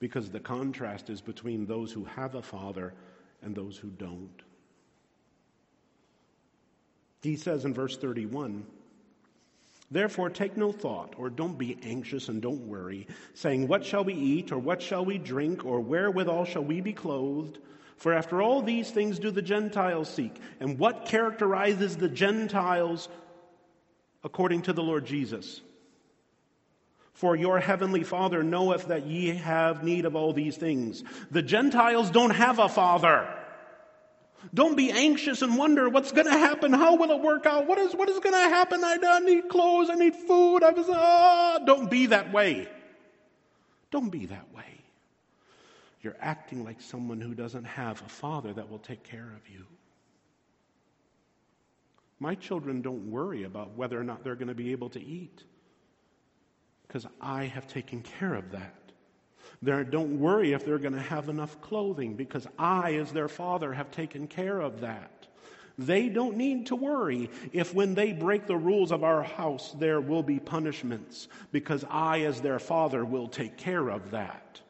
because the contrast is between those who have a father and those who don't. He says in verse 31 Therefore, take no thought, or don't be anxious and don't worry, saying, What shall we eat, or what shall we drink, or wherewithal shall we be clothed? For after all these things do the Gentiles seek. And what characterizes the Gentiles according to the Lord Jesus? For your heavenly Father knoweth that ye have need of all these things. The Gentiles don't have a father. Don't be anxious and wonder what's going to happen. How will it work out? What is, what is going to happen? I need clothes. I need food. I was, ah. Don't be that way. Don't be that way. You're acting like someone who doesn't have a father that will take care of you. My children don't worry about whether or not they're going to be able to eat because I have taken care of that. They don't worry if they're going to have enough clothing because I, as their father, have taken care of that. They don't need to worry if when they break the rules of our house, there will be punishments because I, as their father, will take care of that.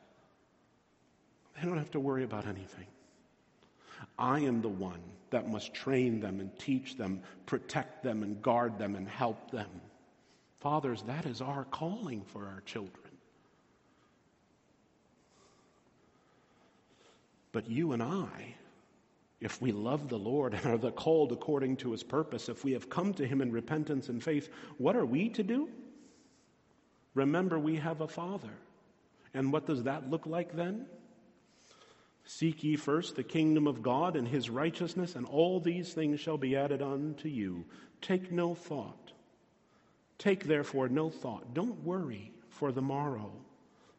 They don't have to worry about anything. I am the one that must train them and teach them, protect them and guard them and help them. Fathers, that is our calling for our children. But you and I, if we love the Lord and are the called according to his purpose, if we have come to him in repentance and faith, what are we to do? Remember, we have a Father. And what does that look like then? Seek ye first the kingdom of God and his righteousness, and all these things shall be added unto you. Take no thought. Take therefore no thought. Don't worry for the morrow,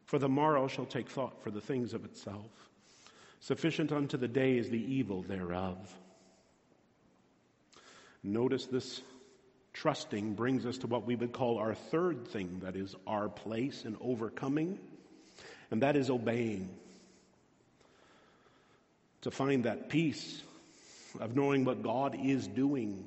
for the morrow shall take thought for the things of itself. Sufficient unto the day is the evil thereof. Notice this trusting brings us to what we would call our third thing that is our place in overcoming, and that is obeying. To find that peace of knowing what God is doing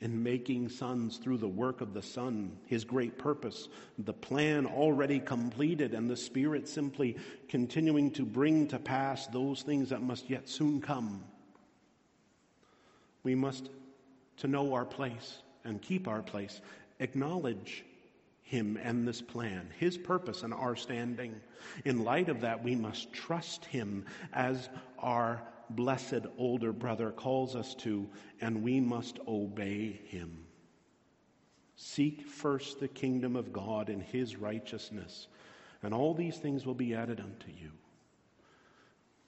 in making sons through the work of the Son, his great purpose, the plan already completed, and the Spirit simply continuing to bring to pass those things that must yet soon come. We must, to know our place and keep our place, acknowledge him and this plan, his purpose and our standing. In light of that, we must trust him as our blessed older brother calls us to, and we must obey him. Seek first the kingdom of God and his righteousness, and all these things will be added unto you.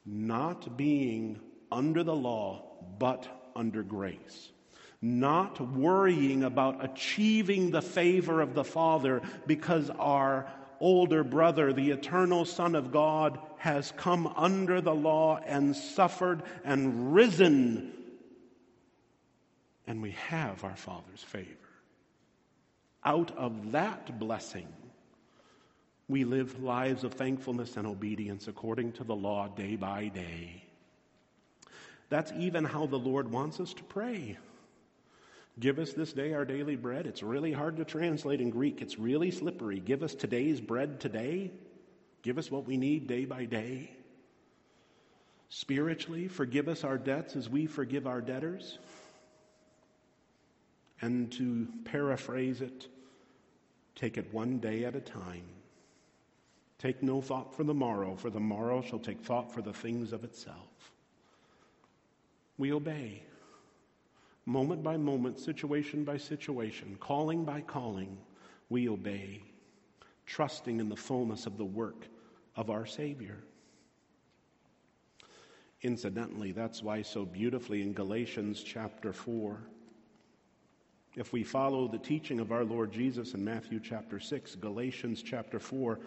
Not being under the law, but under grace. Not worrying about achieving the favor of the Father because our older brother, the eternal Son of God, has come under the law and suffered and risen. And we have our Father's favor. Out of that blessing, we live lives of thankfulness and obedience according to the law day by day. That's even how the Lord wants us to pray. Give us this day our daily bread. It's really hard to translate in Greek, it's really slippery. Give us today's bread today. Give us what we need day by day. Spiritually, forgive us our debts as we forgive our debtors. And to paraphrase it, take it one day at a time. Take no thought for the morrow, for the morrow shall take thought for the things of itself. We obey moment by moment, situation by situation, calling by calling, we obey, trusting in the fullness of the work of our Savior. Incidentally, that's why so beautifully in Galatians chapter 4, if we follow the teaching of our Lord Jesus in Matthew chapter 6, Galatians chapter 4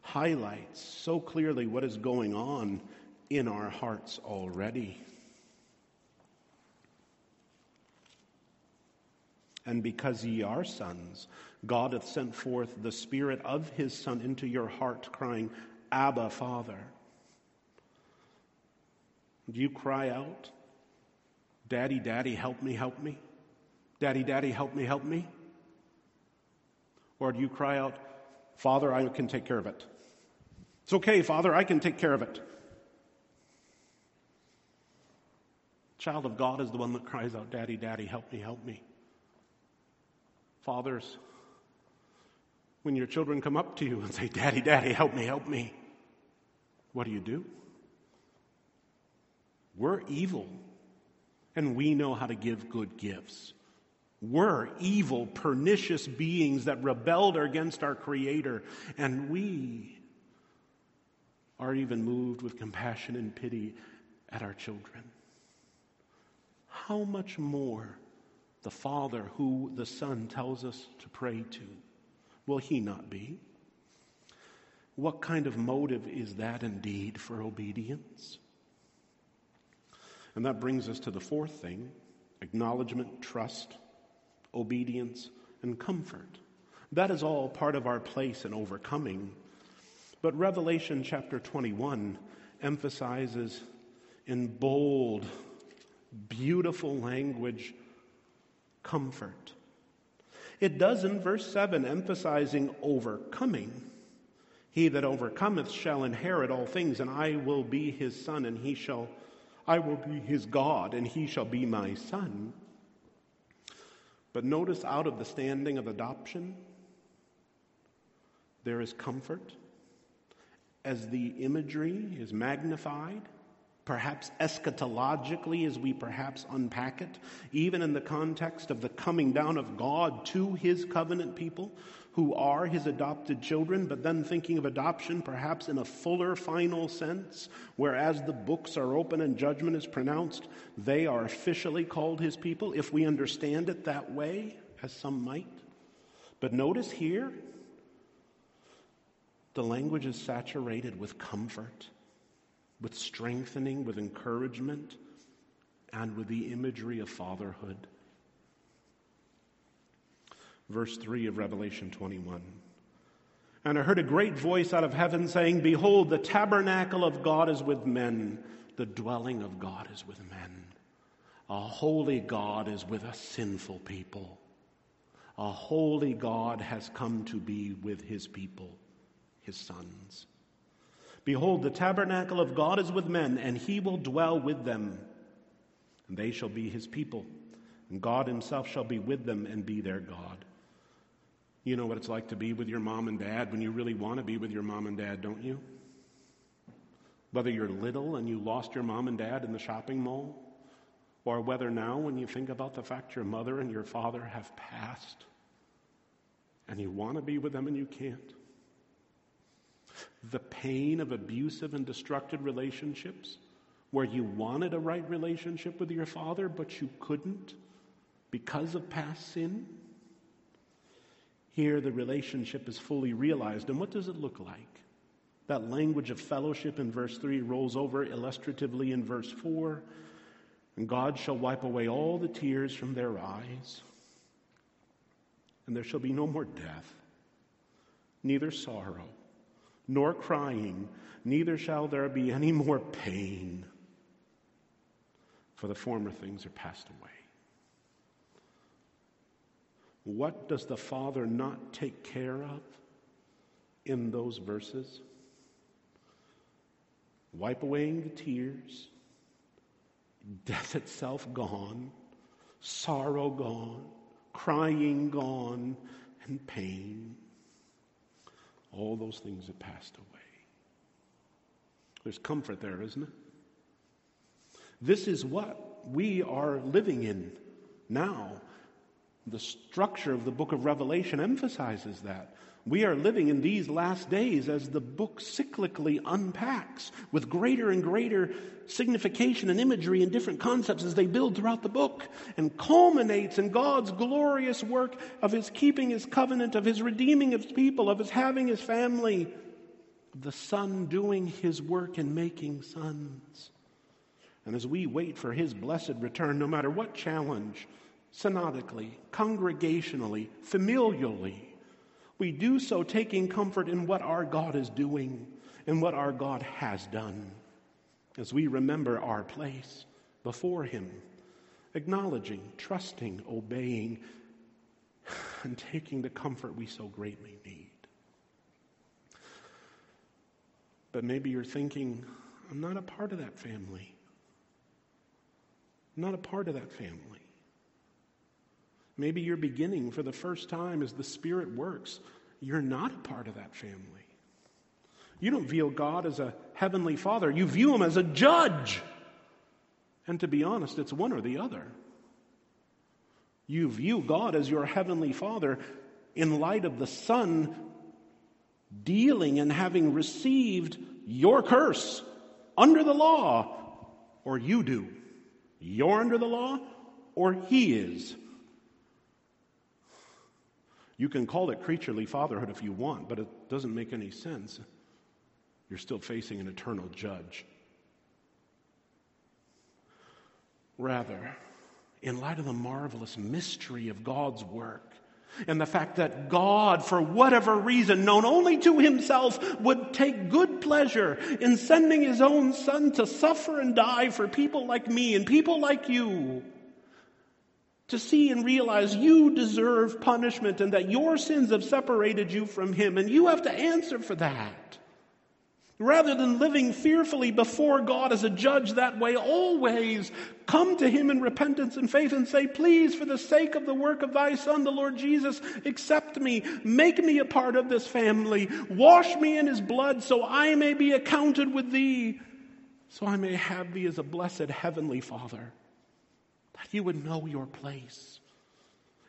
highlights so clearly what is going on in our hearts already. And because ye are sons, God hath sent forth the Spirit of his Son into your heart, crying, Abba, Father. Do you cry out, Daddy, Daddy, help me, help me? Daddy, Daddy, help me, help me? Or do you cry out, Father, I can take care of it? It's okay, Father, I can take care of it. Child of God is the one that cries out, Daddy, Daddy, help me, help me. Fathers, when your children come up to you and say, Daddy, Daddy, help me, help me, what do you do? We're evil, and we know how to give good gifts. We're evil, pernicious beings that rebelled against our Creator, and we are even moved with compassion and pity at our children. How much more the Father, who the Son tells us to pray to, will He not be? What kind of motive is that indeed for obedience? And that brings us to the fourth thing acknowledgement, trust, obedience, and comfort. That is all part of our place in overcoming but Revelation chapter 21 emphasizes in bold, beautiful language comfort. It does in verse 7, emphasizing overcoming. He that overcometh shall inherit all things, and I will be his son, and he shall, I will be his God, and he shall be my son. But notice out of the standing of adoption, there is comfort as the imagery is magnified, perhaps eschatologically as we perhaps unpack it, even in the context of the coming down of God to his covenant people who are his adopted children, but then thinking of adoption perhaps in a fuller final sense, whereas the books are open and judgment is pronounced, they are officially called his people, if we understand it that way, as some might. But notice here, the language is saturated with comfort, with strengthening, with encouragement, and with the imagery of fatherhood. Verse 3 of Revelation 21. And I heard a great voice out of heaven saying, Behold, the tabernacle of God is with men, the dwelling of God is with men. A holy God is with a sinful people. A holy God has come to be with his people his sons. Behold, the tabernacle of God is with men, and he will dwell with them, and they shall be his people, and God himself shall be with them and be their God. You know what it's like to be with your mom and dad when you really want to be with your mom and dad, don't you? Whether you're little and you lost your mom and dad in the shopping mall, or whether now, when you think about the fact your mother and your father have passed, and you want to be with them and you can't the pain of abusive and destructive relationships where you wanted a right relationship with your father, but you couldn't because of past sin. Here, the relationship is fully realized. And what does it look like? That language of fellowship in verse 3 rolls over illustratively in verse 4. And God shall wipe away all the tears from their eyes, and there shall be no more death, neither sorrow nor crying, neither shall there be any more pain, for the former things are passed away. What does the Father not take care of in those verses? Wipe away the tears, death itself gone, sorrow gone, crying gone, and pain. All those things have passed away. There's comfort there, isn't it? This is what we are living in now. The structure of the book of Revelation emphasizes that. We are living in these last days as the book cyclically unpacks with greater and greater signification and imagery and different concepts as they build throughout the book and culminates in God's glorious work of His keeping His covenant, of His redeeming His people, of His having His family, the Son doing His work and making sons. And as we wait for His blessed return, no matter what challenge, synodically, congregationally, familially, we do so taking comfort in what our God is doing and what our God has done as we remember our place before Him, acknowledging, trusting, obeying, and taking the comfort we so greatly need. But maybe you're thinking, I'm not a part of that family. I'm not a part of that family. Maybe you're beginning for the first time as the Spirit works. You're not a part of that family. You don't view God as a heavenly father, you view him as a judge. And to be honest, it's one or the other. You view God as your heavenly father in light of the Son dealing and having received your curse under the law, or you do. You're under the law, or he is. You can call it creaturely fatherhood if you want, but it doesn't make any sense. You're still facing an eternal judge. Rather, in light of the marvelous mystery of God's work, and the fact that God, for whatever reason known only to himself, would take good pleasure in sending his own son to suffer and die for people like me and people like you. To see and realize you deserve punishment and that your sins have separated you from him, and you have to answer for that. Rather than living fearfully before God as a judge that way, always come to Him in repentance and faith and say, Please, for the sake of the work of Thy Son, the Lord Jesus, accept me. Make me a part of this family. Wash me in His blood so I may be accounted with Thee, so I may have Thee as a blessed Heavenly Father. That you would know your place,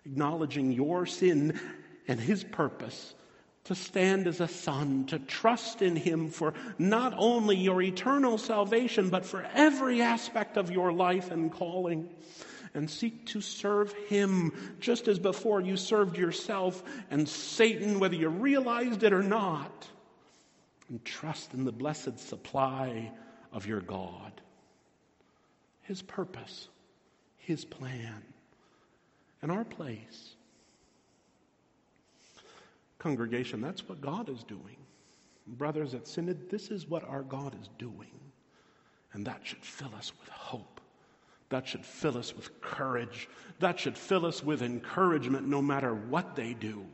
acknowledging your sin and His purpose to stand as a son, to trust in Him for not only your eternal salvation, but for every aspect of your life and calling. And seek to serve Him just as before you served yourself and Satan, whether you realized it or not. And trust in the blessed supply of your God, His purpose, His plan, and our place Congregation, that's what God is doing. Brothers at Synod, this is what our God is doing. And that should fill us with hope. That should fill us with courage. That should fill us with encouragement no matter what they do.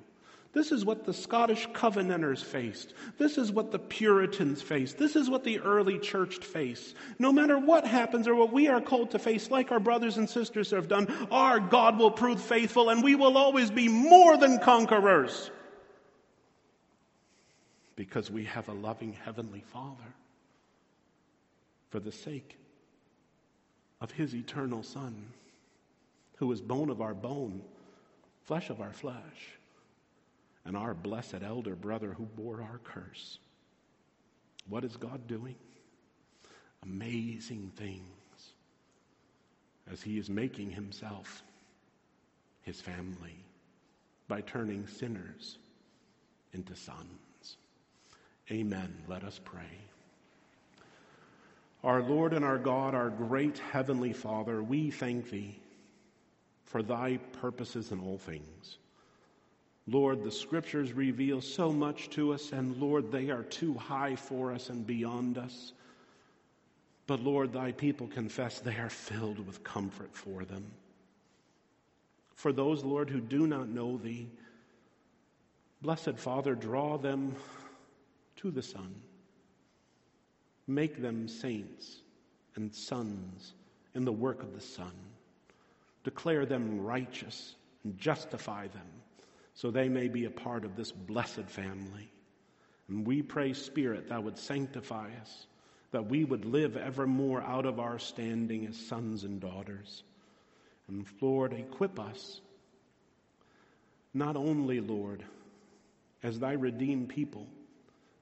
This is what the Scottish Covenanters faced. This is what the Puritans faced. This is what the early church faced. No matter what happens or what we are called to face, like our brothers and sisters have done, our God will prove faithful and we will always be more than conquerors because we have a loving Heavenly Father for the sake of His eternal Son, who is bone of our bone, flesh of our flesh, and our blessed elder brother who bore our curse. What is God doing? Amazing things as He is making Himself His family by turning sinners into sons. Amen. Let us pray. Our Lord and our God, our great heavenly Father, we thank thee for thy purposes in all things. Lord, the scriptures reveal so much to us, and Lord, they are too high for us and beyond us. But Lord, thy people confess they are filled with comfort for them. For those, Lord, who do not know thee, blessed Father, draw them to the Son. Make them saints and sons in the work of the Son. Declare them righteous and justify them so they may be a part of this blessed family. And we pray, Spirit, that would sanctify us, that we would live evermore out of our standing as sons and daughters. And Lord, equip us, not only, Lord, as thy redeemed people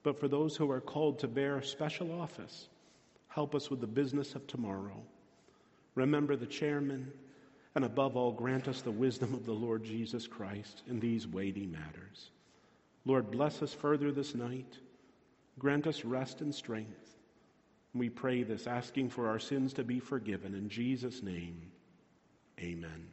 but for those who are called to bear special office, help us with the business of tomorrow. Remember the chairman, and above all, grant us the wisdom of the Lord Jesus Christ in these weighty matters. Lord, bless us further this night. Grant us rest and strength. We pray this, asking for our sins to be forgiven. In Jesus' name, amen.